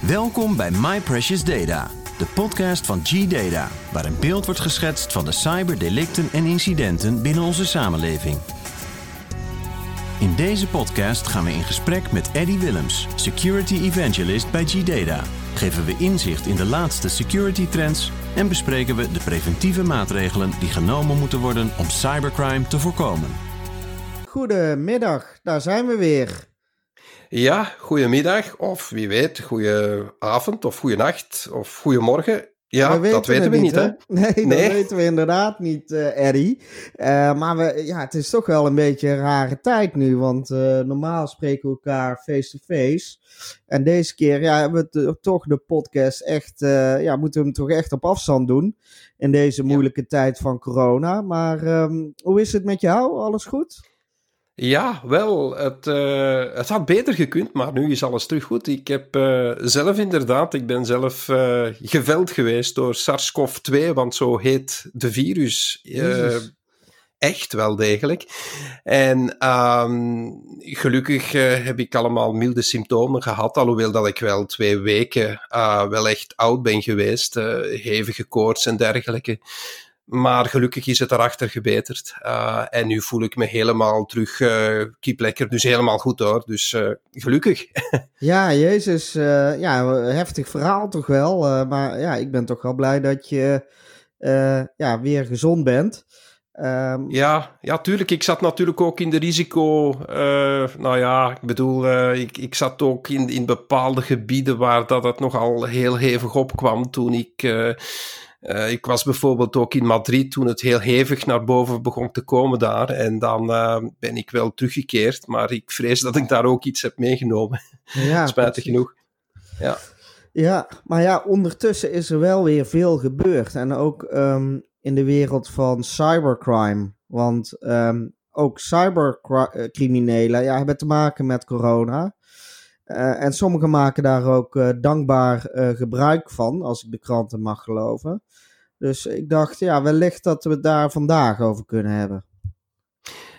Welkom bij My Precious Data, de podcast van G-Data, waar een beeld wordt geschetst van de cyberdelicten en incidenten binnen onze samenleving. In deze podcast gaan we in gesprek met Eddie Willems, Security Evangelist bij G-Data. Geven we inzicht in de laatste security trends en bespreken we de preventieve maatregelen die genomen moeten worden om cybercrime te voorkomen. Goedemiddag, daar zijn we weer. Ja, goedemiddag, of wie weet, goede avond, of goede nacht, of goedemorgen. Ja, dat weten we niet, hè? Nee, dat weten we inderdaad niet, uh, Eddie. Uh, maar we, ja, het is toch wel een beetje een rare tijd nu, want uh, normaal spreken we elkaar face-to-face. En deze keer ja, hebben we toch de podcast echt, ja, moeten we hem toch echt op afstand doen in deze moeilijke ja. tijd van corona. Maar um, hoe is het met jou? Alles goed? Ja, wel. Het, uh, het had beter gekund, maar nu is alles terug goed. Ik heb uh, zelf inderdaad, ik ben zelf uh, geveld geweest door SARS-CoV-2, want zo heet de virus. echt wel degelijk. En um, gelukkig heb ik allemaal milde symptomen gehad, alhoewel dat ik wel twee weken wel echt oud ben geweest. hevige koorts en dergelijke. Maar gelukkig is het erachter gebeterd. Uh, en nu voel ik me helemaal terug uh, kiep lekker. Dus helemaal goed hoor. Dus uh, gelukkig. ja, Jezus. ja, heftig verhaal toch wel. maar ja, ik ben toch wel blij dat je ja, weer gezond bent. Um... Ja, ja, tuurlijk. Ik zat natuurlijk ook in de risico. nou ja, ik bedoel, ik, ik zat ook in, in bepaalde gebieden waar dat het nogal heel hevig opkwam toen ik uh, ik was bijvoorbeeld ook in Madrid toen het heel hevig naar boven begon te komen daar. En dan uh, ben ik wel teruggekeerd, maar ik vrees dat ik daar ook iets heb meegenomen. Ja, Spijtig genoeg. Ja. ja, maar ja, ondertussen is er wel weer veel gebeurd. En ook um, in de wereld van cybercrime. Want um, ook cybercriminelen ja, hebben te maken met corona. Uh, en sommigen maken daar ook uh, dankbaar uh, gebruik van, als ik de kranten mag geloven. Dus ik dacht, ja, wellicht dat we het daar vandaag over kunnen hebben.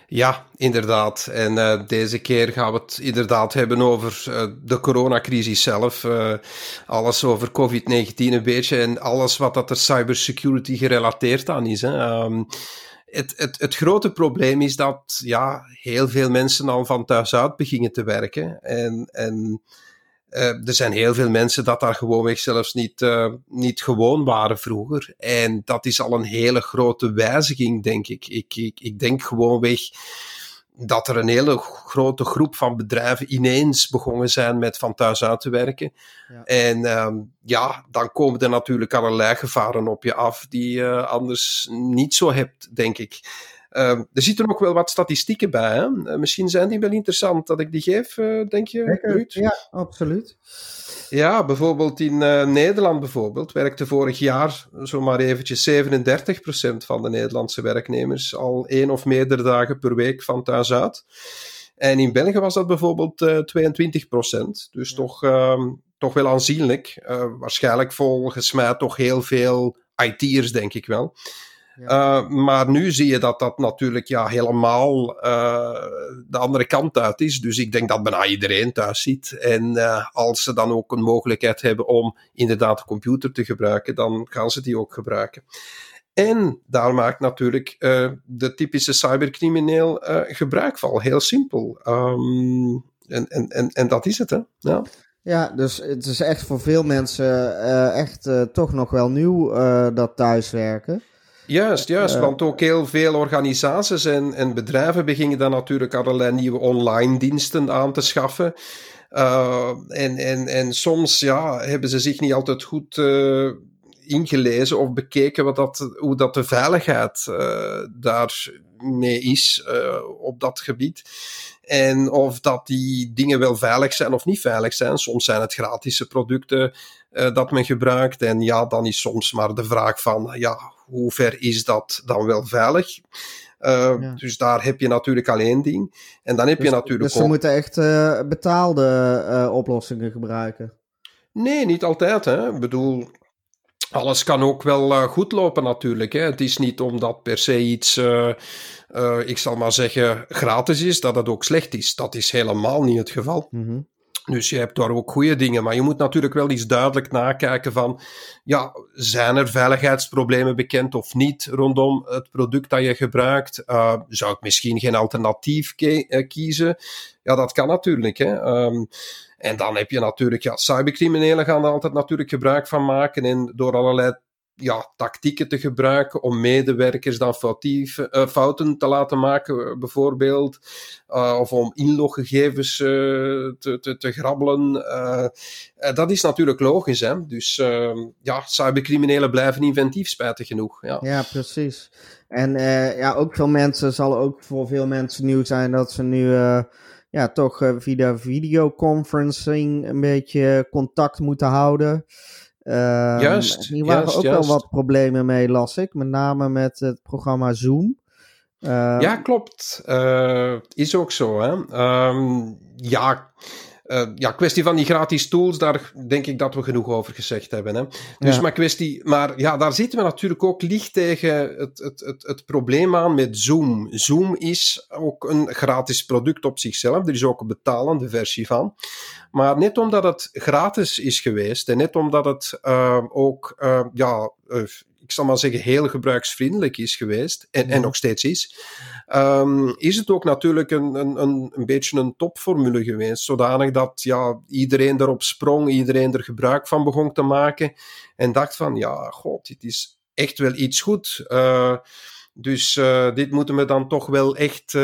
Ja, inderdaad. En deze keer gaan we het inderdaad hebben over de coronacrisis zelf. alles over COVID-19 een beetje en alles wat dat er cybersecurity gerelateerd aan is. Hè. Um, het, het, het grote probleem is dat ja, heel veel mensen al van thuis uit beginnen te werken. En, en uh, er zijn heel veel mensen dat daar gewoonweg zelfs niet, uh, niet gewoon waren vroeger. En dat is al een hele grote wijziging, denk ik. Ik, ik, ik denk gewoonweg dat er een hele grote groep van bedrijven ineens begonnen zijn met van thuis uit te werken. Ja. En um, ja, dan komen er natuurlijk allerlei gevaren op je af die je anders niet zo hebt, denk ik. Uh, er zitten ook wel wat statistieken bij. Hè? Uh, misschien zijn die wel interessant dat ik die geef, uh, denk je, Ruud? Ja, absoluut. Ja, bijvoorbeeld in uh, Nederland bijvoorbeeld werkte vorig jaar zomaar eventjes 37% van de Nederlandse werknemers al één of meerdere dagen per week van thuis uit. En in België was dat bijvoorbeeld 22%. Dus ja. toch, um, toch wel aanzienlijk. waarschijnlijk volgens mij toch heel veel IT'ers, denk ik wel. Ja. Uh, maar nu zie je dat dat natuurlijk ja, helemaal uh, de andere kant uit is. Dus ik denk dat bijna iedereen thuis zit. En uh, als ze dan ook een mogelijkheid hebben om inderdaad de computer te gebruiken, dan gaan ze die ook gebruiken. En daar maakt natuurlijk de typische cybercrimineel gebruik van. Heel simpel. Um, en, en, en, en dat is het, hè? Ja. Ja, dus het is echt voor veel mensen echt toch nog wel nieuw dat thuiswerken. Juist, juist. Uh, want ook heel veel organisaties en, en bedrijven beginnen dan natuurlijk allerlei nieuwe online diensten aan te schaffen. Uh, en, en, en soms ja, hebben ze zich niet altijd goed uh, ingelezen of bekeken wat dat, hoe dat de veiligheid daarmee is op dat gebied. En of dat die dingen wel veilig zijn of niet veilig zijn. Soms zijn het gratis producten dat men gebruikt. En ja, dan is soms maar de vraag van, ja, hoe ver is dat dan wel veilig? Uh, ja. Dus daar heb je natuurlijk alleen ding. En dan heb dus, je natuurlijk Dus ze ook... moeten echt uh, betaalde uh, oplossingen gebruiken? Nee, niet altijd. Hè. Ik bedoel, alles kan ook wel goed lopen natuurlijk. Hè. Het is niet omdat per se iets, ik zal maar zeggen, gratis is, dat het ook slecht is. Dat is helemaal niet het geval. Mm -hmm. Dus je hebt daar ook goede dingen, maar je moet natuurlijk wel eens duidelijk nakijken van, ja, zijn er veiligheidsproblemen bekend of niet rondom het product dat je gebruikt? Uh, zou ik misschien geen alternatief eh, kiezen? Ja, dat kan natuurlijk. Hè. Um, en dan heb je natuurlijk, ja, cybercriminelen gaan er altijd natuurlijk gebruik van maken en door allerlei ja, tactieken te gebruiken om medewerkers dan foutief, uh, fouten te laten maken, bijvoorbeeld. Uh, of om inloggegevens uh, te, te, te, grabbelen. dat is natuurlijk logisch, hè. Dus ehm, ja, cybercriminelen blijven inventief, spijtig genoeg. Ja, ja precies. En ja, ook veel mensen, zal ook voor veel mensen nieuw zijn dat ze nu ja, toch via videoconferencing een beetje contact moeten houden. Uh, juist. Hier waren juist, ook juist. wel wat problemen mee, las ik. Met name met het programma Zoom. Uh, ja, klopt. Uh, is ook zo. Hè? Um, ja, uh, ja, kwestie van die gratis tools, daar denk ik dat we genoeg over gezegd hebben. Hè? Dus ja. maar kwestie, maar ja, daar zitten we natuurlijk ook licht tegen het, het, het, het probleem aan met Zoom. Zoom is ook een gratis product op zichzelf. Er is ook een betalende versie van. Maar net omdat het gratis is geweest en net omdat het uh, ook, uh, ja, ik zal maar zeggen, heel gebruiksvriendelijk is geweest en, en nog steeds is, um, is het ook natuurlijk een, een, een, een beetje een topformule geweest. Zodanig dat ja, iedereen erop sprong, iedereen er gebruik van begon te maken en dacht van, ja, god, dit is echt wel iets goed. Uh, dus uh, dit moeten we dan toch wel echt.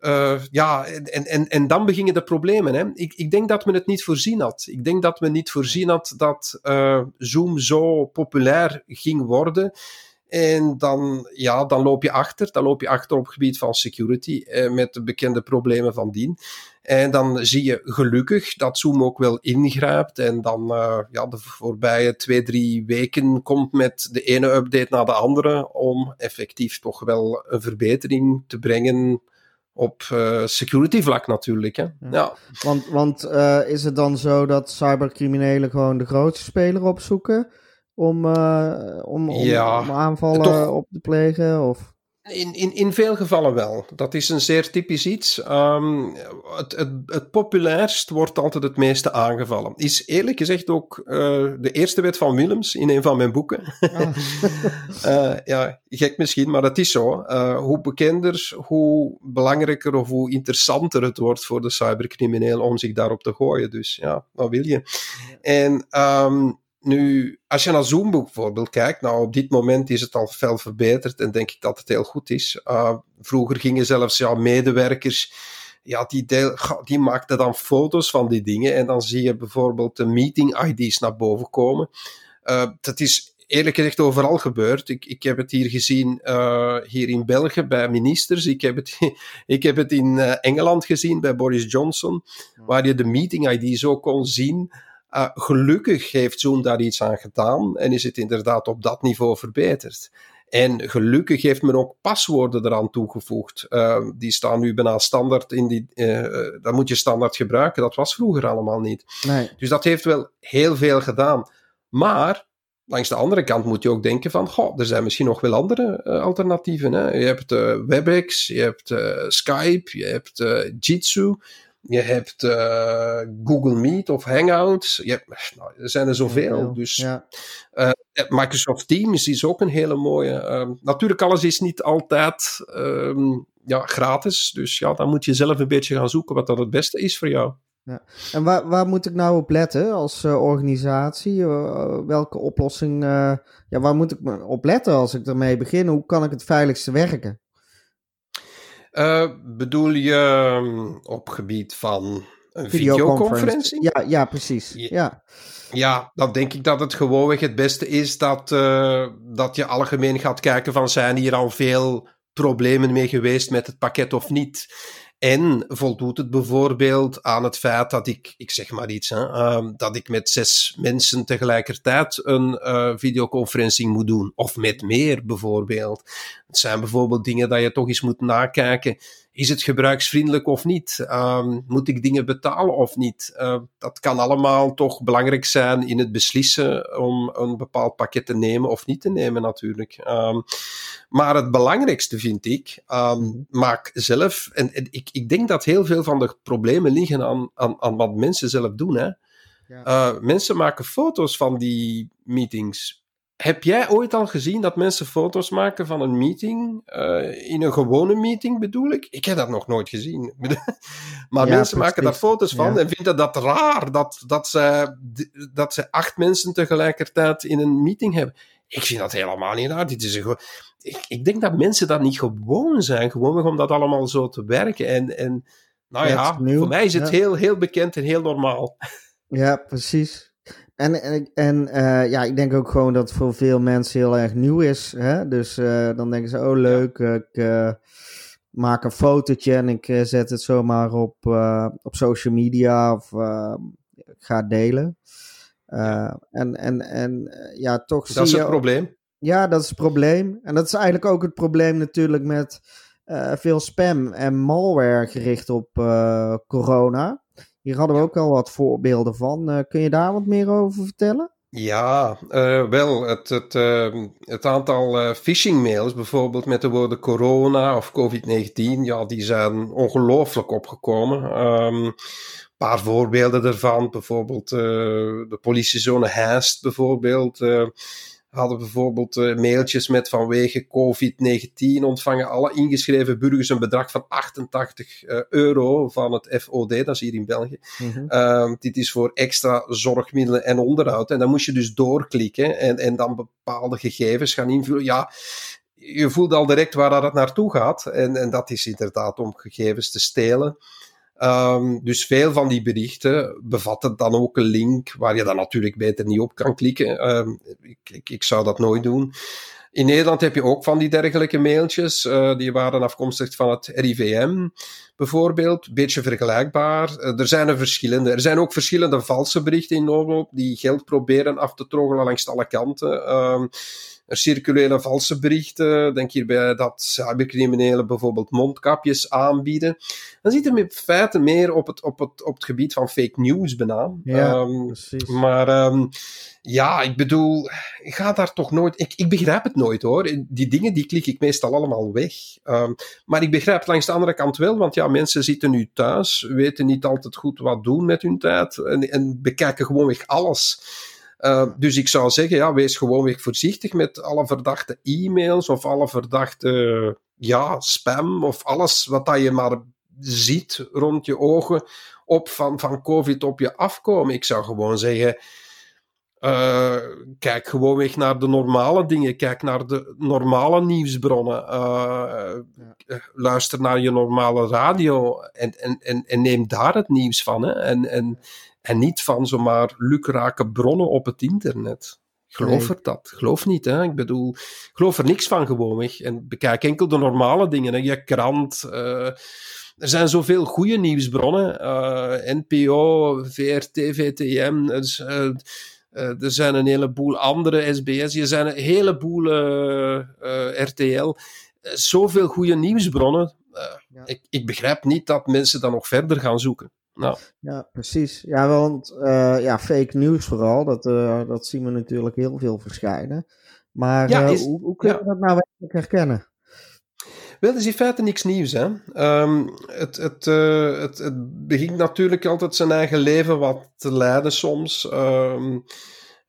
Uh, ja, en, en, en dan beginnen de problemen. Hè. Ik, ik denk dat men het niet voorzien had. Ik denk dat men niet voorzien had dat uh, Zoom zo populair ging worden. En dan, ja, dan loop je achter. Dan loop je achter op het gebied van security, eh, met de bekende problemen van dien. En dan zie je gelukkig dat Zoom ook wel ingrijpt. En dan, uh, ja, de voorbije twee, drie weken komt met de ene update na de andere. Om effectief toch wel een verbetering te brengen op uh, security vlak natuurlijk. Hè? Ja. ja. Want, want uh, is het dan zo dat cybercriminelen gewoon de grootste speler opzoeken om, uh, om, om, ja, om aanvallen toch, op te plegen? Of? In, in, in veel gevallen wel. Dat is een zeer typisch iets. Um, het, het, het populairst wordt altijd het meeste aangevallen. Is eerlijk gezegd ook uh, de eerste wet van Willems in een van mijn boeken. Ah. uh, ja, gek misschien, maar het is zo. Uh, hoe bekender, hoe belangrijker of hoe interessanter het wordt voor de cybercrimineel om zich daarop te gooien. Dus ja, wat wil je? En um, nu, als je naar Zoom bijvoorbeeld kijkt, nou op dit moment is het al veel verbeterd en denk ik dat het heel goed is. Uh, vroeger gingen zelfs ja, medewerkers, ja, die, deel, die maakten dan foto's van die dingen en dan zie je bijvoorbeeld de meeting ID's naar boven komen. Uh, dat is eerlijk gezegd overal gebeurd. Ik, ik heb het hier gezien uh, hier in België bij ministers. Ik heb het, ik heb het in Engeland gezien bij Boris Johnson, waar je de meeting ID's ook kon zien. Uh, gelukkig heeft Zoom daar iets aan gedaan en is het inderdaad op dat niveau verbeterd. En gelukkig heeft men ook paswoorden eraan toegevoegd. Uh, die staan nu bijna standaard in die. Uh, dat moet je standaard gebruiken. Dat was vroeger allemaal niet. Nee. Dus dat heeft wel heel veel gedaan. Maar langs de andere kant moet je ook denken van, goh, er zijn misschien nog wel andere uh, alternatieven. Hè? Je hebt uh, WebEx, je hebt uh, Skype, je hebt Jitsi. Je hebt uh, Google Meet of Hangouts. Je hebt, nou, er zijn er zoveel. Ja, dus ja. uh, Microsoft Teams is ook een hele mooie. Uh, natuurlijk, alles is niet altijd um, ja, gratis. Dus ja, dan moet je zelf een beetje gaan zoeken wat dat het beste is voor jou. Ja. En waar, waar moet ik nou op letten als organisatie? Welke oplossing? Ja, waar moet ik op letten als ik ermee begin? Hoe kan ik het veiligste werken? Uh, bedoel je um, op gebied van een videoconferentie? Ja, ja, precies. Ja. ja, dan denk ik dat het gewoonweg het beste is dat, uh, dat je algemeen gaat kijken van zijn hier al veel problemen mee geweest met het pakket of niet. En voldoet het bijvoorbeeld aan het feit dat ik, ik zeg maar iets, hè, um, dat ik met zes mensen tegelijkertijd een uh, videoconferentie moet doen. Of met meer bijvoorbeeld. Het zijn bijvoorbeeld dingen dat je toch eens moet nakijken. Is het gebruiksvriendelijk of niet? Um, moet ik dingen betalen of niet? Uh, dat kan allemaal toch belangrijk zijn in het beslissen om een bepaald pakket te nemen of niet te nemen natuurlijk. Maar het belangrijkste vind ik, um, maak zelf, en, en, ik, ik denk dat heel veel van de problemen liggen aan, aan, aan wat mensen zelf doen. Hè. Ja. Uh, mensen maken foto's van die meetings heb jij ooit al gezien dat mensen foto's maken van een meeting? Uh, in een gewone meeting bedoel ik? Ik heb dat nog nooit gezien. maar ja, mensen maken daar foto's van ja. en vinden dat raar dat, dat, ze, dat ze acht mensen tegelijkertijd in een meeting hebben. Ik vind dat helemaal niet raar. Dit is een, ik, ik denk dat mensen dat niet gewoon zijn, gewoon om dat allemaal zo te werken. En, en nou ja, voor mij is het heel, heel bekend en heel normaal. Ja, precies. En, en, en uh, ja, ik denk ook gewoon dat het voor veel mensen heel erg nieuw is. Hè? Dus uh, dan denken ze, oh leuk, ik uh, maak een fotootje en ik zet het zomaar op, op social media of ik ga delen. En, en, en ja, toch Dat is het probleem. Ja, dat is het probleem. En dat is eigenlijk ook het probleem natuurlijk met veel spam en malware gericht op corona. Hier hadden we ook al wat voorbeelden van. Kun je daar wat meer over vertellen? Ja, wel, het, het, uh, het aantal phishing mails, bijvoorbeeld met de woorden corona of COVID-19, ja, die zijn ongelooflijk opgekomen. Um, paar voorbeelden daarvan, bijvoorbeeld de politiezone Heist, bijvoorbeeld hadden bijvoorbeeld uh, mailtjes met vanwege COVID-19 ontvangen alle ingeschreven burgers een bedrag van 88 uh, eh, euro van het FOD, dat is hier in België. Mm -hmm. uh, dit is voor extra zorgmiddelen en onderhoud. En dan moest je dus doorklikken en, en dan bepaalde gegevens gaan invullen. Ja, je voelt al direct waar dat naartoe gaat. En, en dat is inderdaad om gegevens te stelen. Um, dus veel van die berichten bevatten dan ook een link waar je dan natuurlijk beter niet op kan klikken. Um, ik, ik, zou dat nooit doen. In Nederland heb je ook van die dergelijke mailtjes. Uh, die waren afkomstig van het RIVM bijvoorbeeld. Beetje vergelijkbaar. Uh, er zijn er verschillende. Er zijn ook verschillende valse berichten in omloop die geld proberen af te troggelen langs alle kanten. Um, er circuleren valse berichten. Denk hierbij dat cybercriminelen bijvoorbeeld mondkapjes aanbieden. Dan zit er in feite meer op het, op het, op het gebied van fake news bijna. Ja, um, precies. Maar um, ja, ik bedoel, ik ga daar toch nooit... Ik, ik begrijp het nooit hoor. Die dingen die klik ik meestal allemaal weg. Um, maar ik begrijp het langs de andere kant wel, want ja, mensen zitten nu thuis, weten niet altijd goed wat doen met hun tijd en, en bekijken gewoonweg alles. Uh, dus ik zou zeggen, ja, wees gewoon weer voorzichtig met alle verdachte e-mails of alle verdachte ja, spam of alles wat dat je maar ziet rond je ogen op van, van COVID op je afkomen. Ik zou gewoon zeggen, uh, kijk gewoon weg naar de normale dingen. Kijk naar de normale nieuwsbronnen. Uh, ja. Luister naar je normale radio en, en, en, en neem daar het nieuws van. Hè. En, en, en niet van zomaar lukrake bronnen op het internet. Geloof nee. er dat? Geloof niet, hè? Ik bedoel, geloof er niks van gewoonweg. En bekijk enkel de normale dingen, hè? Je krant. Uh, er zijn zoveel goede nieuwsbronnen. Uh, NPO, VRT, VTM. Dus, uh, uh, er zijn een heleboel andere SBS. Er zijn een heleboel RTL. zoveel goede nieuwsbronnen. Ja. ik, ik begrijp niet dat mensen dan nog verder gaan zoeken. Nou. Ja, precies. Ja, want uh, ja, fake news vooral, dat, uh, dat zien we natuurlijk heel veel verschijnen. Maar ja, uh, is, hoe, hoe kun je ja. dat nou eigenlijk herkennen? Wel, dat is in feite niks nieuws. Hè? Um, het, het, het, het begint natuurlijk altijd zijn eigen leven wat te leiden soms. Um,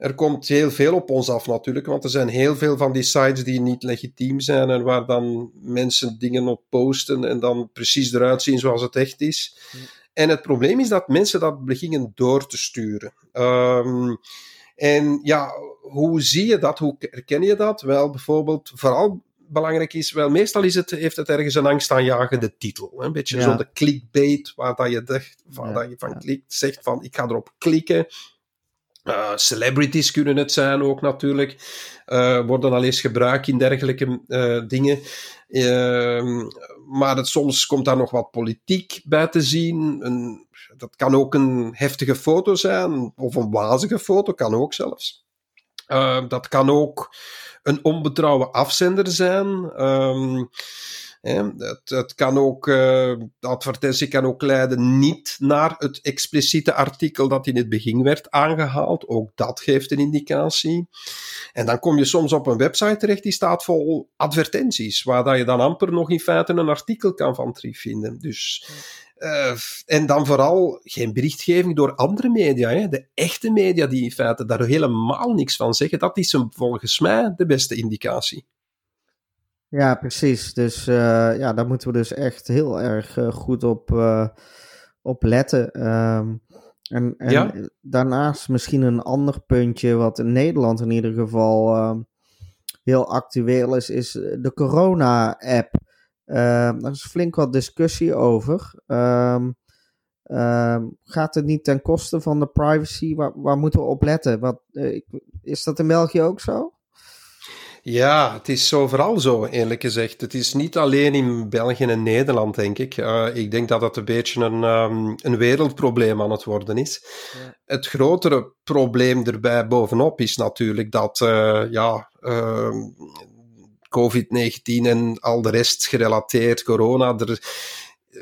er komt heel veel op ons af natuurlijk, want er zijn heel veel van die sites die niet legitiem zijn en waar dan mensen dingen op posten en dan precies eruit zien zoals het echt is. En het probleem is dat mensen dat beginnen door te sturen. Um, en ja, hoe zie je dat? Hoe herken je dat? Wel, bijvoorbeeld, vooral belangrijk is, wel, meestal is het, heeft het ergens een angstaanjagende titel. Een beetje ja. zo de clickbait, waar dat je, de, waar dat je van klikt, zegt van, ik ga erop klikken. Uh, celebrities kunnen het zijn ook natuurlijk. Uh, worden al eens gebruikt in dergelijke uh, dingen. Maar het, soms komt daar nog wat politiek bij te zien. Een, dat kan ook een heftige foto zijn, of een wazige foto, kan ook zelfs. dat kan ook een onbetrouwe afzender zijn. Um, Het, het, kan ook, uh, de advertentie kan ook leiden niet naar het expliciete artikel dat in het begin werd aangehaald. Ook dat geeft een indicatie. En dan kom je soms op een website terecht die staat vol advertenties, waar dat je dan amper nog in feite een artikel kan van terugvinden. Dus uh, en dan vooral geen berichtgeving door andere media. Hè. De echte media die in feite daar helemaal niks van zeggen. Dat is een, volgens mij de beste indicatie. Ja, precies. Dus uh, ja, daar moeten we dus echt heel erg uh, goed op, op letten. Um, en en ja? daarnaast misschien een ander puntje wat in Nederland in ieder geval ehm, heel actueel is, is de corona-app. Uh, er is flink wat discussie over. Uh, gaat het niet ten koste van de privacy? Waar, waar moeten we op letten? Wat, uh, is dat in België ook zo? Ja, het is zo vooral zo, eerlijk gezegd. Het is niet alleen in België en Nederland, denk ik. Uh, ik denk dat het een beetje een, um, een wereldprobleem aan het worden is. Ja. Het grotere probleem erbij bovenop is natuurlijk dat uh, ja, uh, COVID-19 en al de rest gerelateerd, corona, er,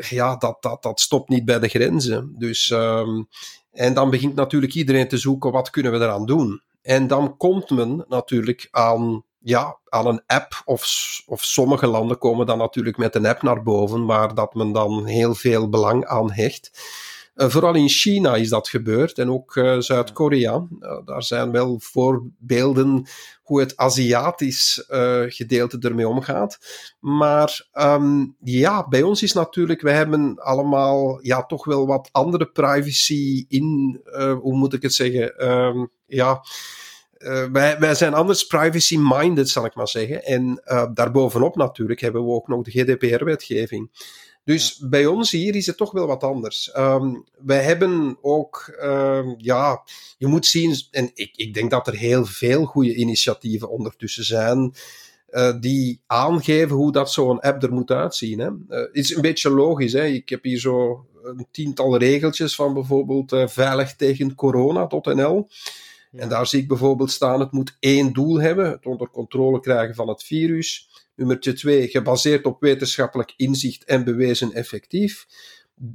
ja, dat, dat, dat stopt niet bij de grenzen. Dus, um, en dan begint natuurlijk iedereen te zoeken, wat kunnen we eraan doen? En dan komt men natuurlijk aan, ja, aan een app, of, of sommige landen komen dan natuurlijk met een app naar boven, waar dat men dan heel veel belang aan hecht. Uh, vooral in China is dat gebeurd en ook uh, Zuid-Korea. Uh, daar zijn wel voorbeelden hoe het Aziatisch gedeelte ermee omgaat. Maar um, ja, bij ons is natuurlijk, wij hebben allemaal ja, toch wel wat andere privacy in, hoe moet ik het zeggen? Um, ja. Uh, wij, wij zijn anders privacy-minded, zal ik maar zeggen. En uh, daarbovenop natuurlijk hebben we ook nog de GDPR-wetgeving. Dus bij ons hier is het toch wel wat anders. Um, wij hebben ook, um, ja, je moet zien, en ik, ik denk dat er heel veel goede initiatieven ondertussen zijn. Uh, die aangeven hoe dat zo'n app er moet uitzien. Het uh, is een beetje logisch. Hè? Ik heb hier zo een tiental regeltjes van bijvoorbeeld uh, veilig tegen corona.nl. Ja. En daar zie ik bijvoorbeeld staan: het moet één doel hebben: het onder controle krijgen van het virus. Nummer twee, gebaseerd op wetenschappelijk inzicht en bewezen effectief.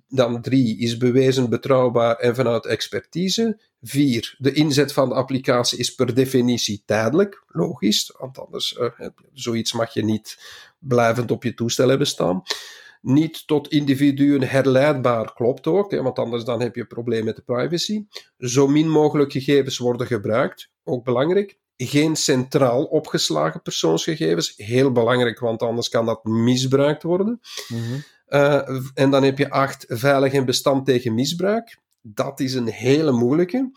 Dan drie, is bewezen betrouwbaar en vanuit expertise. Vier, de inzet van de applicatie is per definitie tijdelijk. Logisch, want anders uh, zoiets mag je niet blijvend op je toestel hebben staan. Niet tot individuen herleidbaar klopt ook, hè, want anders dan heb je een probleem met de privacy. Zo min mogelijk gegevens worden gebruikt, ook belangrijk geen centraal opgeslagen persoonsgegevens. Heel belangrijk, want anders kan dat misbruikt worden. Mm -hmm. uh, en dan heb je acht, veilig en bestand tegen misbruik. Dat is een hele moeilijke.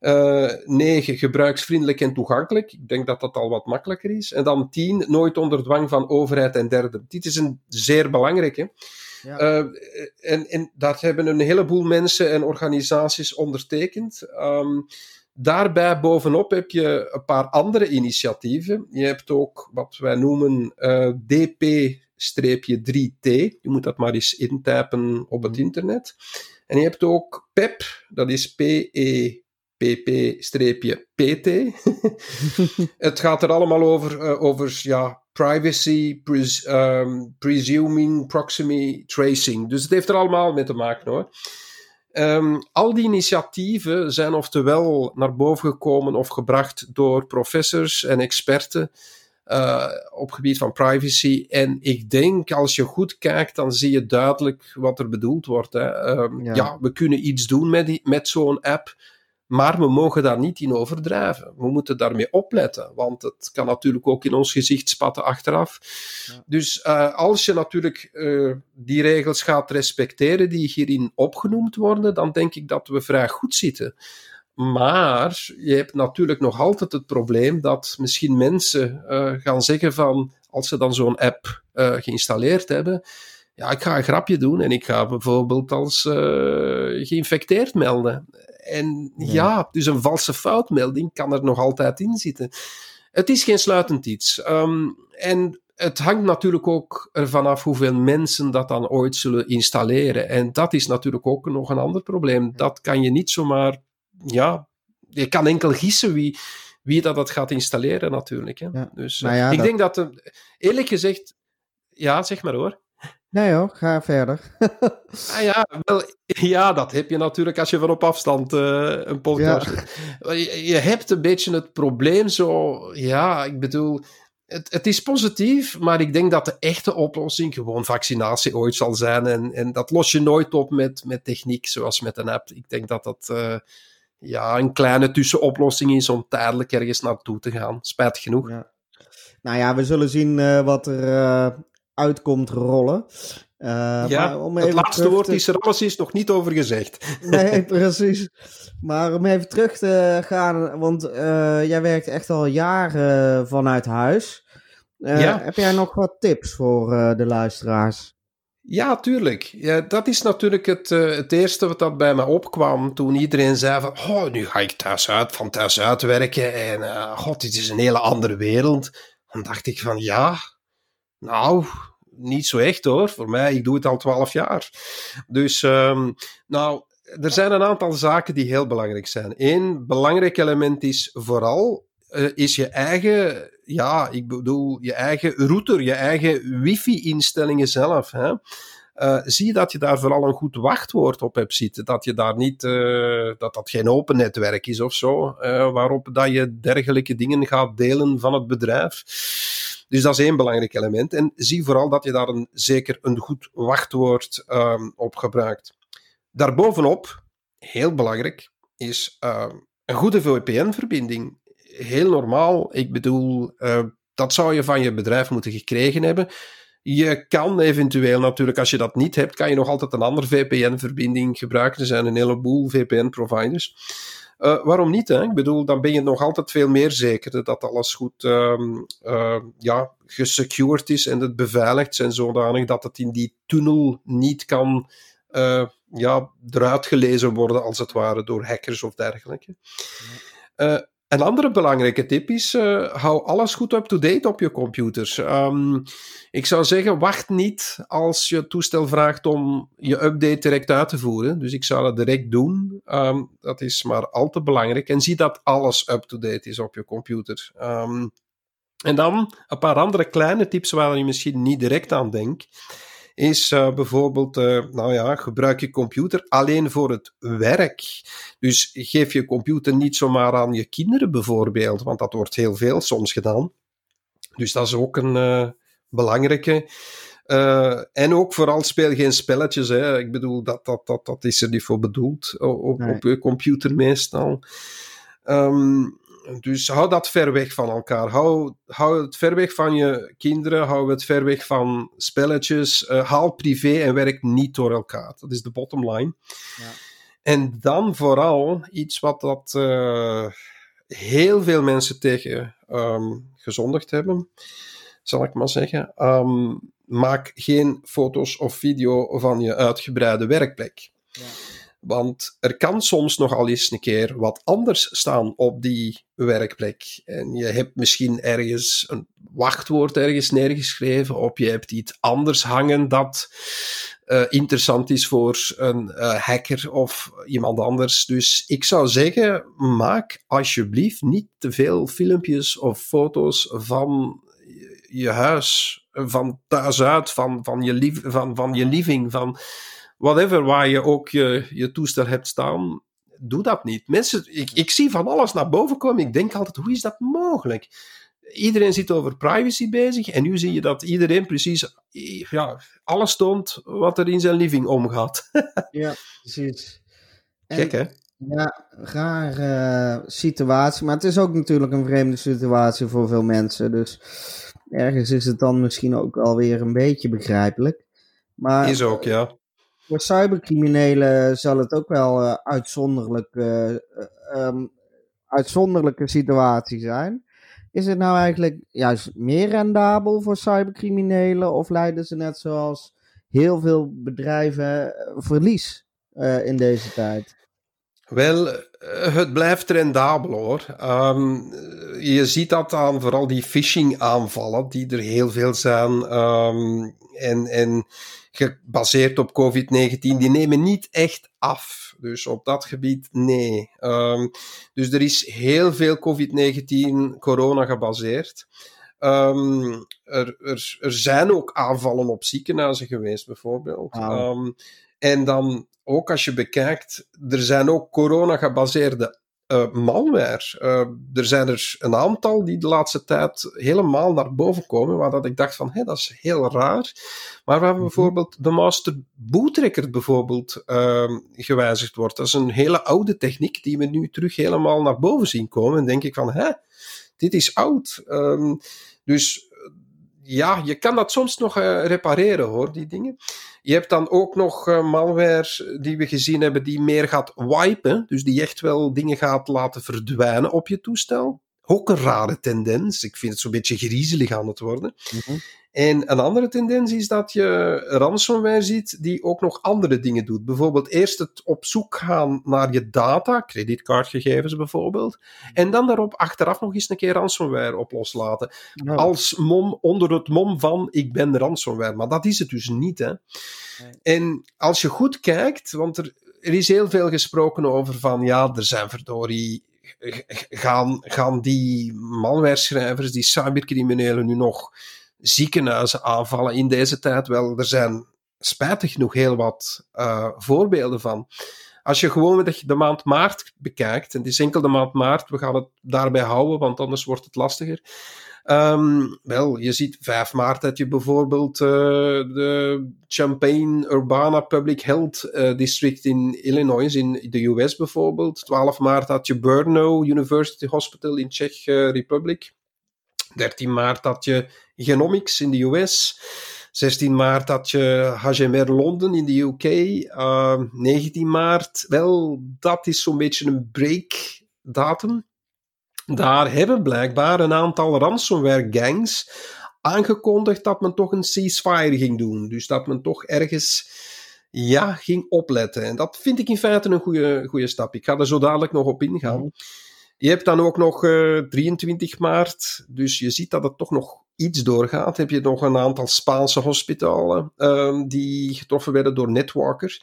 Uh, negen, gebruiksvriendelijk en toegankelijk. Ik denk dat dat al wat makkelijker is. En dan tien, nooit onder dwang van overheid en derden. Dit is een zeer belangrijke. Ja. Uh, en, en daar hebben een heleboel mensen en organisaties ondertekend. Um, Daarbij bovenop heb je een paar andere initiatieven. Je hebt ook wat wij noemen uh, eh, DP-3T. Je moet dat maar eens intypen op het internet. En je hebt ook PEP, dat is P-E-P-P-PT. het gaat er allemaal over, uh, over ja, privacy, pres um, presuming, proximity, tracing. Dus het heeft er allemaal mee te maken hoor. Um, al die initiatieven zijn oftewel naar boven gekomen of gebracht door professors en experten uh, op gebied van privacy. En ik denk, als je goed kijkt, dan zie je duidelijk wat er bedoeld wordt. Hè. Um, ja. ja. we kunnen iets doen met, met zo'n app. Maar we mogen daar niet in overdrijven. We moeten daarmee opletten, want het kan natuurlijk ook in ons gezicht spatten achteraf. Ja. Dus uh, als je natuurlijk uh, die regels gaat respecteren die hierin opgenoemd worden, dan denk ik dat we vrij goed zitten. Maar je hebt natuurlijk nog altijd het probleem dat misschien mensen uh, gaan zeggen van, als ze dan zo'n app geïnstalleerd hebben, ja, ik ga een grapje doen en ik ga bijvoorbeeld als geïnfecteerd melden. En ja. ja. dus een valse foutmelding kan er nog altijd in zitten. Het is geen sluitend iets. Um, en het hangt natuurlijk ook ervan af hoeveel mensen dat dan ooit zullen installeren. En dat is natuurlijk ook nog een ander probleem. Dat kan je niet zomaar, ja, je kan enkel gissen wie, wie dat, dat gaat installeren natuurlijk. Hè. Ja. Dus uh, ja, ik dat... denk dat, uh, eerlijk gezegd, Ja, zeg maar hoor. Nee hoor, ga verder. ah ja, wel, ja, dat heb je natuurlijk als je van op afstand uh, een podcast... Ja. Je, je, hebt een beetje het probleem zo... Ja, ik bedoel... Het, het, is positief, maar ik denk dat de echte oplossing gewoon vaccinatie ooit zal zijn. En, en dat los je nooit op met, met techniek, zoals met een app. Ik denk dat dat uh, ja, een kleine tussenoplossing is om tijdelijk ergens naartoe te gaan. Spijt genoeg. Ja. Nou ja, we zullen zien uh, wat er uitkomt rollen. Uh, ja, om het laatste woord is er alles is nog niet over gezegd. Nee, precies. Maar om even terug te gaan, want uh, jij werkt echt al jaren vanuit huis. Uh, ja. Heb jij nog wat tips voor de luisteraars? Ja, tuurlijk. Ja, dat is natuurlijk het, het eerste wat dat bij me opkwam toen iedereen zei van, oh, nu ga ik thuis uit, van thuis uit werken en god, dit is een hele andere wereld. Dan dacht ik van, ja, nou, niet zo echt hoor. Voor mij, ik doe het al twaalf jaar. Dus, um, nou, er zijn een aantal zaken die heel belangrijk zijn. Eén belangrijk element is vooral uh, is je eigen, ja, ik bedoel, je eigen router, je eigen wifi-instellingen zelf. Hè? Uh, zie dat je daar vooral een goed wachtwoord op hebt zitten. Dat je daar niet, uh, dat dat geen open netwerk is of zo, waarop dat je dergelijke dingen gaat delen van het bedrijf. Dus dat is één belangrijk element. En zie vooral dat je daar een, zeker een goed wachtwoord um, op gebruikt. Daarbovenop, heel belangrijk, is uh, een goede VPN-verbinding. Heel normaal. Ik bedoel, uh, dat zou je van je bedrijf moeten gekregen hebben. Je kan eventueel natuurlijk, als je dat niet hebt, kan je nog altijd een andere VPN-verbinding gebruiken. Er zijn een heleboel VPN-providers. Uh, waarom niet? Hè? Ik bedoel, dan ben je nog altijd veel meer zeker dat alles goed um, uh, ja, gesecured is en het beveiligd zijn zodanig dat het in die tunnel niet kan uh, ja, eruit gelezen worden, als het ware, door hackers of dergelijke. Een andere belangrijke tip is: uh, hou alles goed up-to-date op je computers. Um, ik zou zeggen, wacht niet als je toestel vraagt om je update direct uit te voeren. Dus ik zou dat direct doen. Um, dat is maar al te belangrijk. En zie dat alles up-to-date is op je computer. Um, en dan een paar andere kleine tips waar je misschien niet direct aan denkt is uh, bijvoorbeeld, uh, nou ja, gebruik je computer alleen voor het werk. Dus geef je computer niet zomaar aan je kinderen bijvoorbeeld, want dat wordt heel veel soms gedaan. Dus dat is ook een uh, belangrijke. en ook vooral speel geen spelletjes. Hè. Ik bedoel, dat, dat, dat, dat is er niet voor bedoeld op, nee. op je computer meestal. Um, dus hou dat ver weg van elkaar. Hou, hou het ver weg van je kinderen. Hou het ver weg van spelletjes. Uh, haal privé en werk niet door elkaar. Dat is de bottom line. Ja. En dan vooral iets wat dat uh, heel veel mensen tegen um, gezondigd hebben, zal ik maar zeggen. Um, maak geen foto's of video van je uitgebreide werkplek. Ja. Want er kan soms nog al eens een keer wat anders staan op die werkplek. En je hebt misschien ergens een wachtwoord ergens neergeschreven, of je hebt iets anders hangen dat uh, interessant is voor een uh, hacker of iemand anders. Dus ik zou zeggen, maak alsjeblieft niet te veel filmpjes of foto's van je huis, van thuis uit, van, van, je, van, van je living, van whatever, waar je ook je, je toestel hebt staan, doe dat niet. Mensen, ik, ik zie van alles naar boven komen. Ik denk altijd, hoe is dat mogelijk? Iedereen zit over privacy bezig en nu zie je dat iedereen precies ja, alles toont wat er in zijn living omgaat. ja, precies. Gek, hè? Ja, rare situatie. Maar het is ook natuurlijk een vreemde situatie voor veel mensen. Dus ergens is het dan misschien ook alweer een beetje begrijpelijk. Maar, is ook, ja voor cybercriminelen zal het ook wel uh, uitzonderlijk, uh, um, uitzonderlijke situatie zijn. Is het nou eigenlijk juist meer rendabel voor cybercriminelen of leiden ze net zoals heel veel bedrijven verlies in deze tijd? Wel, het blijft rendabel hoor. Um, je ziet dat aan vooral die phishing aanvallen, die er heel veel zijn. Um, en, en gebaseerd op COVID-19, die nemen niet echt af. Dus op dat gebied, nee. Um, dus er is heel veel COVID-19 corona gebaseerd. Ehm, er, er, er zijn ook aanvallen op ziekenhuizen geweest, bijvoorbeeld. Ehm, en dan ook als je bekijkt, er zijn ook corona-gebaseerde uh, malware. Uh, er zijn er een aantal die de laatste tijd helemaal naar boven komen, waar dat ik dacht van, hé, dat is heel raar. Maar waar mhm. bijvoorbeeld de master boot record bijvoorbeeld uh, gewijzigd wordt. Dat is een hele oude techniek die we nu terug helemaal naar boven zien komen. En denk ik van, hé, dit is oud. Um, dus ja, je kan dat soms nog uh, repareren hoor, die dingen. Je hebt dan ook nog uh, malware die we gezien hebben die meer gaat wipen. Dus die echt wel dingen gaat laten verdwijnen op je toestel. Ook een rare tendens. Ik vind het zo'n beetje griezelig aan het worden. Mm en een andere tendens is dat je ransomware ziet die ook nog andere dingen doet. Bijvoorbeeld eerst het op zoek gaan naar je data, creditcardgegevens bijvoorbeeld, en dan daarop achteraf nog eens een keer ransomware op loslaten. Als mom, onder het mom van ik ben ransomware. Maar dat is het dus niet. Hè? En als je goed kijkt, want er, er is heel veel gesproken over van ja, er zijn verdorie gaan, gaan die malware-schrijvers, die cybercriminelen nu nog ziekenhuizen aanvallen in deze tijd? Wel, er zijn spijtig genoeg heel wat uh, voorbeelden van. Als je gewoon de maand maart bekijkt, en het is enkel de maand maart, we gaan het daarbij houden, want anders wordt het lastiger. Um, wel, je ziet 5 maart dat je bijvoorbeeld uh, de Champaign-Urbana Public Health uh, District in Illinois, in de US bijvoorbeeld. 12 maart had je Brno University Hospital in Czech Republic. 13 maart had je Genomics in de US. 16 maart had je HMR Londen in de UK. Uh, 19 maart, wel, dat is zo'n beetje een breakdatum. Daar hebben blijkbaar een aantal ransomware gangs aangekondigd dat men toch een ceasefire ging doen. Dus dat men toch ergens ja, ging opletten. En dat vind ik in feite een goede, goede stap. Ik ga er zo dadelijk nog op ingaan. Mhm. Je hebt dan ook nog uh, eh, 23 maart, dus je ziet dat het toch nog iets doorgaat. Heb je nog een aantal Spaanse hospitalen uh, die getroffen werden door networkers.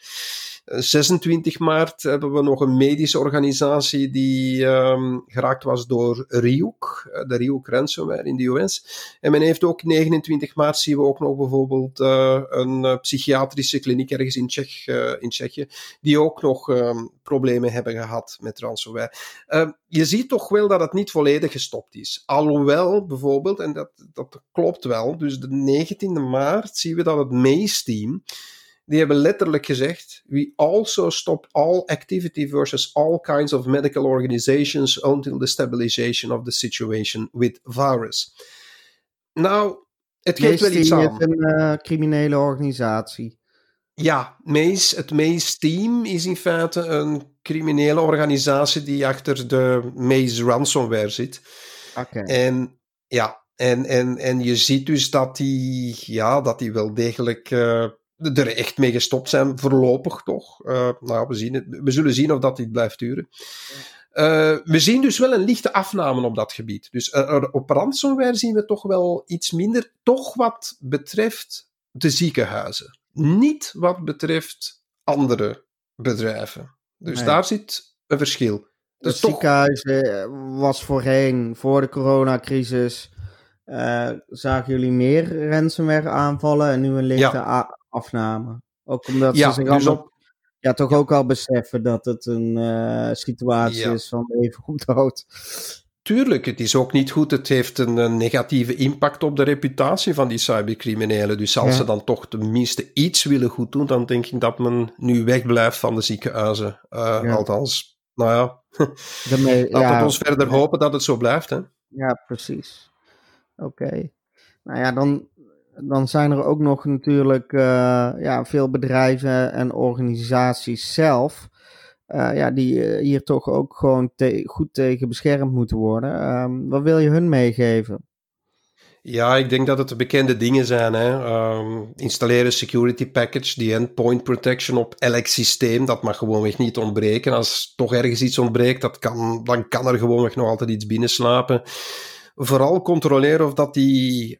26 maart hebben we nog een medische organisatie die um, geraakt was door Ryuk, eh, de Ryuk ransomware in de US. En men heeft ook 29 maart zien we ook nog bijvoorbeeld uh, een uh, psychiatrische kliniek ergens in, Tsjech, in Tsjechië, die ook nog um, problemen hebben gehad met ransomware. Ehm, je ziet toch wel dat het niet volledig gestopt is. Alhoewel bijvoorbeeld, en dat, dat klopt wel, dus de 19e maart zien we dat het MACE-team die hebben letterlijk gezegd: We also stop all activity versus all kinds of medical organizations until the stabilization of the situation with virus. Nou, het geeft wel iets aan. een uh, criminele organisatie. Ja, Mace, het Mace-team is in feite een criminele organisatie die achter de Mace ransomware zit. Oké. En ja, en, en, en je ziet dus dat die, ja, dat die wel degelijk uh, er echt mee gestopt zijn, voorlopig toch. Uh, nou, we, zien het, we zullen zien of dat dit blijft duren. Uh, we zien dus wel een lichte afname op dat gebied. Dus er, op ransomware zien we toch wel iets minder, toch wat betreft de ziekenhuizen. Niet wat betreft andere bedrijven. Dus daar zit een verschil. Het ziekenhuis was voorheen, voor de coronacrisis, uh, zagen jullie meer ransomware aanvallen en nu een lichte afname. Ook omdat ze zich dus op... ja, toch ook al beseffen dat het een uh, situatie is van even goed dood. Tuurlijk, het is ook niet goed. Het heeft een, negatieve impact op de reputatie van die cybercriminelen. Dus als ze dan toch tenminste iets willen goed doen, dan denk ik dat men nu wegblijft van de ziekenhuizen. Uh, Althans, nou ja. Daarmee, Laten we ons verder hopen dat het zo blijft. Hè? Ja, precies. Oké. Nou ja, dan dan zijn er ook nog natuurlijk uh, ja, veel bedrijven en organisaties zelf. Uh, ja, die uh, hier toch ook gewoon goed tegen beschermd moeten worden. Um, wat wil je hun meegeven? Ja, ik denk dat het de bekende dingen zijn. Hè. Um, installeren security package, die endpoint protection op elk systeem. Dat mag gewoonweg niet ontbreken. Als toch ergens iets ontbreekt, dat kan, dan kan er gewoonweg nog altijd iets binnenslapen. Vooral controleren of dat die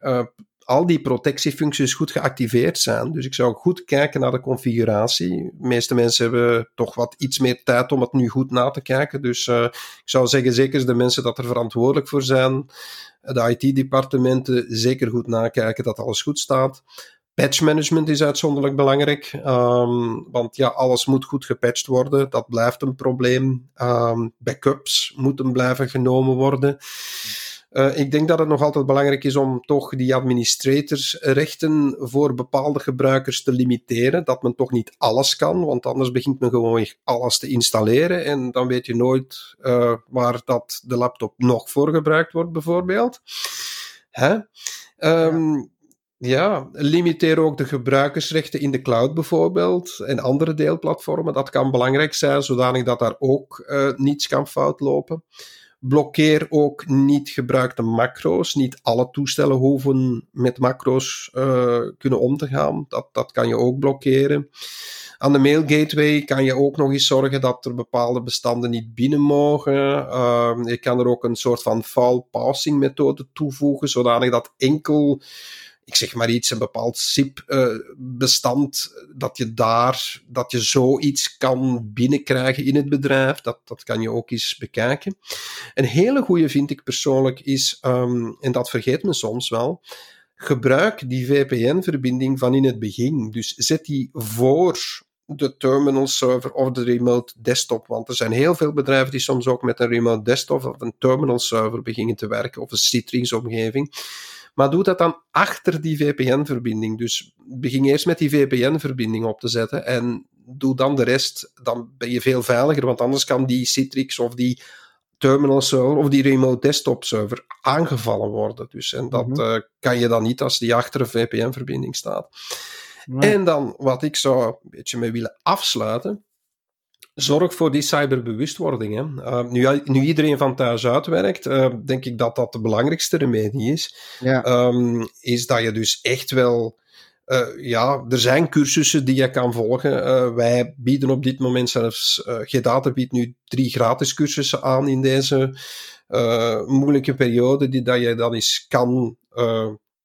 al die protectiefuncties goed geactiveerd zijn. Dus ik zou goed kijken naar de configuratie. De meeste mensen hebben toch wat iets meer tijd om het nu goed na te kijken. Dus uh, ik zou zeggen, zeker de mensen dat er verantwoordelijk voor zijn, de IT-departementen, zeker goed nakijken dat alles goed staat. Patch management is uitzonderlijk belangrijk, um, want ja, alles moet goed gepatcht worden. Dat blijft een probleem. Um, backups moeten blijven genomen worden. Uh, ik denk dat het nog altijd belangrijk is om toch die administratorsrechten voor bepaalde gebruikers te limiteren. Dat men toch niet alles kan, want anders begint men gewoon alles te installeren en dan weet je nooit uh, waar dat de laptop nog voor gebruikt wordt, bijvoorbeeld. Hè? Um, ja. Limiteer ook de gebruikersrechten in de cloud bijvoorbeeld en andere deelplatformen. Dat kan belangrijk zijn, zodanig dat daar ook uh, niets kan fout lopen. Blokkeer ook niet gebruikte macro's. Niet alle toestellen hoeven met macro's uh, kunnen om te gaan. Dat, dat kan je ook blokkeren. Aan de mail gateway kan je ook nog eens zorgen dat er bepaalde bestanden niet binnen mogen. Uh, je kan er ook een soort van foul passing methode toevoegen, zodanig dat enkel ik zeg maar iets, een bepaald SIP-bestand, uh, dat je daar, dat je zoiets kan binnenkrijgen in het bedrijf. Dat, dat kan je ook eens bekijken. Een hele goede vind ik persoonlijk is, um, en dat vergeet men soms wel, gebruik die VPN-verbinding van in het begin. Dus zet die voor de terminal server of de remote desktop. Want er zijn heel veel bedrijven die soms ook met een remote desktop of een terminal server beginnen te werken, of een Citrix-omgeving. Maar doe dat dan achter die VPN-verbinding. Dus begin eerst met die VPN-verbinding op te zetten en doe dan de rest. Dan ben je veel veiliger, want anders kan die Citrix of die terminal server of die remote desktop server aangevallen worden. Dus, en dat mm -hmm. uh, kan je dan niet als die achter een VPN-verbinding staat. En dan wat ik zou een beetje mee willen afsluiten. Zorg voor die cyberbewustwording. Hè. Uh, nu, nu, iedereen van thuis uitwerkt, uh, denk ik dat dat de belangrijkste remedie is. Ja. Um, is dat je dus echt wel. Uh, ja, er zijn cursussen die je kan volgen. wij bieden op dit moment zelfs. Gedata biedt nu drie gratis cursussen aan in deze moeilijke periode, die dat je dan eens kan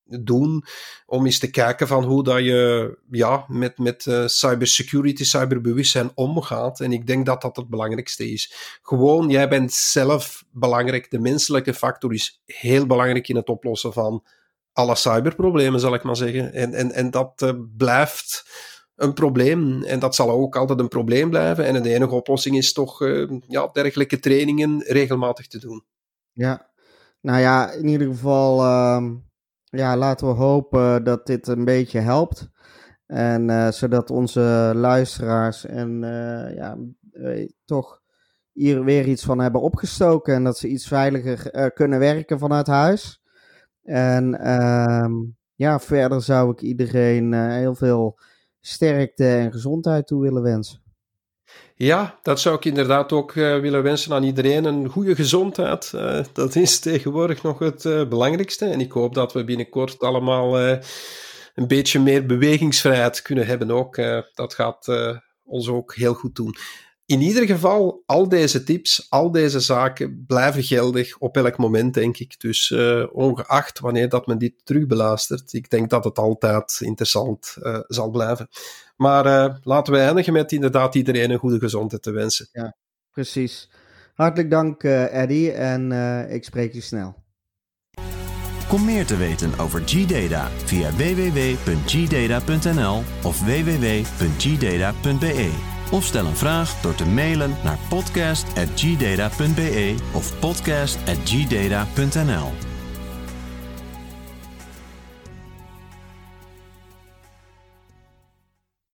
doen om eens te kijken van hoe dat je ja, met, met uh, cybersecurity, cyberbewustzijn omgaat. En ik denk dat dat het belangrijkste is. Gewoon, jij bent zelf belangrijk. De menselijke factor is heel belangrijk in het oplossen van alle cyberproblemen, zal ik maar zeggen. En, en, en dat uh, blijft een probleem. En dat zal ook altijd een probleem blijven. En de enige oplossing is toch uh, ja, dergelijke trainingen regelmatig te doen. Ja, nou ja, in ieder geval uh, ja, laten we hopen dat dit een beetje helpt. En uh, zodat onze luisteraars en uh, ja, uh, toch hier weer iets van hebben opgestoken. En dat ze iets veiliger kunnen werken vanuit huis. En ehm, ja, verder zou ik iedereen heel veel sterkte en gezondheid toe willen wensen. Ja, dat zou ik inderdaad ook uh, willen wensen aan iedereen. Een goede gezondheid, uh, dat is tegenwoordig nog het uh, belangrijkste. En ik hoop dat we binnenkort allemaal een beetje meer bewegingsvrijheid kunnen hebben ook. dat gaat ons ook heel goed doen. In ieder geval, al deze tips, al deze zaken blijven geldig op elk moment, denk ik. Dus ongeacht wanneer dat men dit terugbelastert, ik denk dat het altijd interessant zal blijven. Maar uh, laten we eindigen met inderdaad iedereen een goede gezondheid te wensen. Ja, precies. Hartelijk dank, uh, Eddie, en uh, ik spreek je snel. Kom meer te weten over G-Data via www.gdata.nl of www.gdata.be. Of stel een vraag door te mailen naar podcast.gdata.be of podcast.gdata.nl.